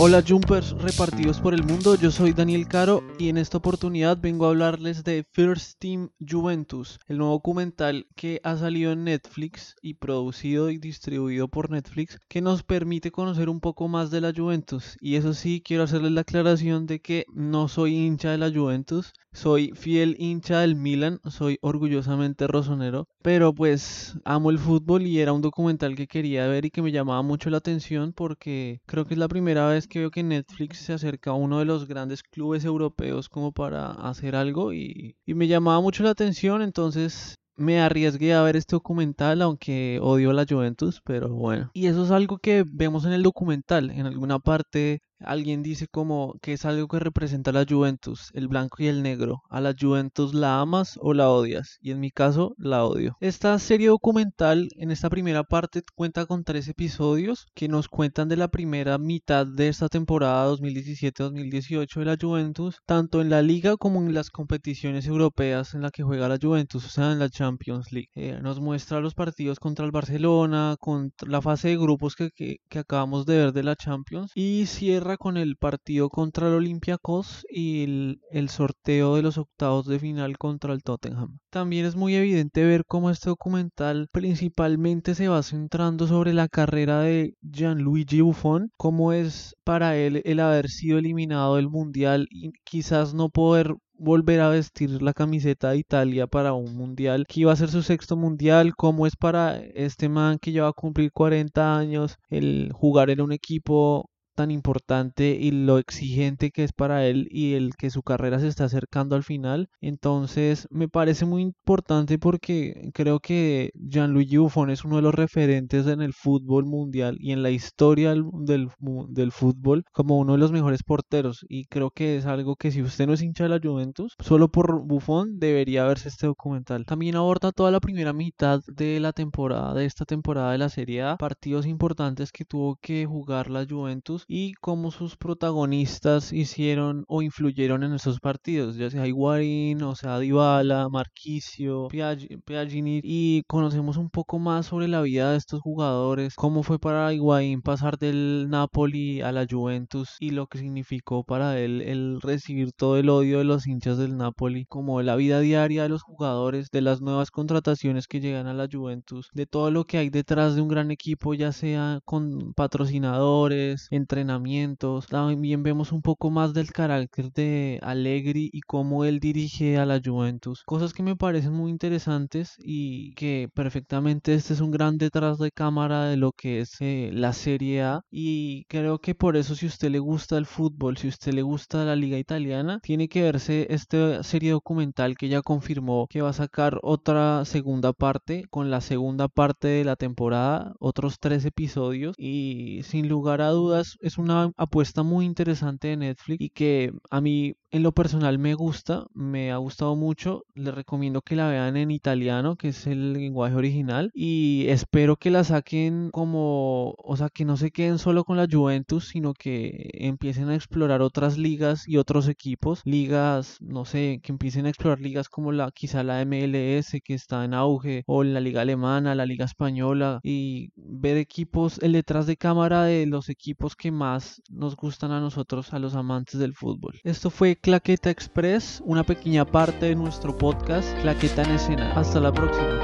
Hola Jumpers repartidos por el mundo, yo soy Daniel Caro y en esta oportunidad vengo a hablarles de First Team Juventus, el nuevo documental que ha salido en Netflix y producido y distribuido por Netflix que nos permite conocer un poco más de la Juventus. Y eso sí, quiero hacerles la aclaración de que no soy hincha de la Juventus, soy fiel hincha del Milan, soy orgullosamente rosonero, pero pues amo el fútbol y era un documental que quería ver y que me llamaba mucho la atención porque creo que es la primera vez que veo que Netflix se acerca a uno de los grandes clubes europeos como para hacer algo y, me llamaba mucho la atención, entonces me arriesgué a ver este documental, aunque odio la Juventus, pero bueno. Y eso es algo que vemos en el documental. En alguna parte Alguien dice como que es algo que representa a la Juventus, el blanco y el negro. A la Juventus la amas o la odias, y en mi caso la odio. Esta serie documental en esta primera parte cuenta con tres episodios que nos cuentan de la primera mitad de esta temporada 2017-2018 de la Juventus, tanto en la liga como en las competiciones europeas en la que juega la Juventus, o sea, en la Champions League. Eh, nos muestra los partidos contra el Barcelona, contra la fase de grupos que, que acabamos de ver de la Champions, y cierra con el partido contra el Olympiacos y el, sorteo de los octavos de final contra el Tottenham. También es muy evidente ver cómo este documental principalmente se va centrando sobre la carrera de Gianluigi Buffon, cómo es para él el haber sido eliminado del Mundial y quizás no poder volver a vestir la camiseta de Italia para un mundial que iba a ser su sexto mundial, cómo es para este man que ya va a cumplir 40 años el jugar en un equipo tan importante y lo exigente que es para él y el que su carrera se está acercando al final. Entonces me parece muy importante porque creo que Gianluigi Buffon es uno de los referentes en el fútbol mundial y en la historia del, fútbol como uno de los mejores porteros y creo que es algo que si usted no es hincha de la Juventus, solo por Buffon debería verse este documental. También aborda toda la primera mitad de la temporada, de esta temporada de la Serie A, partidos importantes que tuvo que jugar la Juventus y cómo sus protagonistas hicieron o influyeron en esos partidos, ya sea Higuaín, o sea Dybala, Marquisio, Piagini y conocemos un poco más sobre la vida de estos jugadores, cómo fue para Higuaín pasar del Napoli a la Juventus y lo que significó para él el recibir todo el odio de los hinchas del Napoli, como la vida diaria de los jugadores, de las nuevas contrataciones que llegan a la Juventus, de todo lo que hay detrás de un gran equipo, ya sea con patrocinadores, entre entrenamientos. También vemos un poco más del carácter de Allegri y cómo él dirige a la Juventus. Cosas que me parecen muy interesantes y que perfectamente este es un gran detrás de cámara de lo que es eh, la Serie A. Y creo que por eso si usted le gusta el fútbol, si usted le gusta la liga italiana, tiene que verse esta serie documental que ya confirmó que va a sacar otra segunda parte con la segunda parte de la temporada, otros tres episodios y sin lugar a dudas es una apuesta muy interesante de Netflix y que a mí en lo personal me gusta, me ha gustado mucho. Les recomiendo que la vean en italiano, que es el lenguaje original. Y espero que la saquen como, o sea, que no se queden solo con la Juventus, sino que empiecen a explorar otras ligas y otros equipos. Ligas, no sé, que empiecen a explorar ligas como la, quizá la MLS, que está en auge, o la liga alemana, la liga española, y ver equipos, el detrás de cámara de los equipos que más nos gustan a nosotros, a los amantes del fútbol. Esto fue Claqueta Express, una pequeña parte de nuestro podcast Claqueta en escena. Hasta la próxima.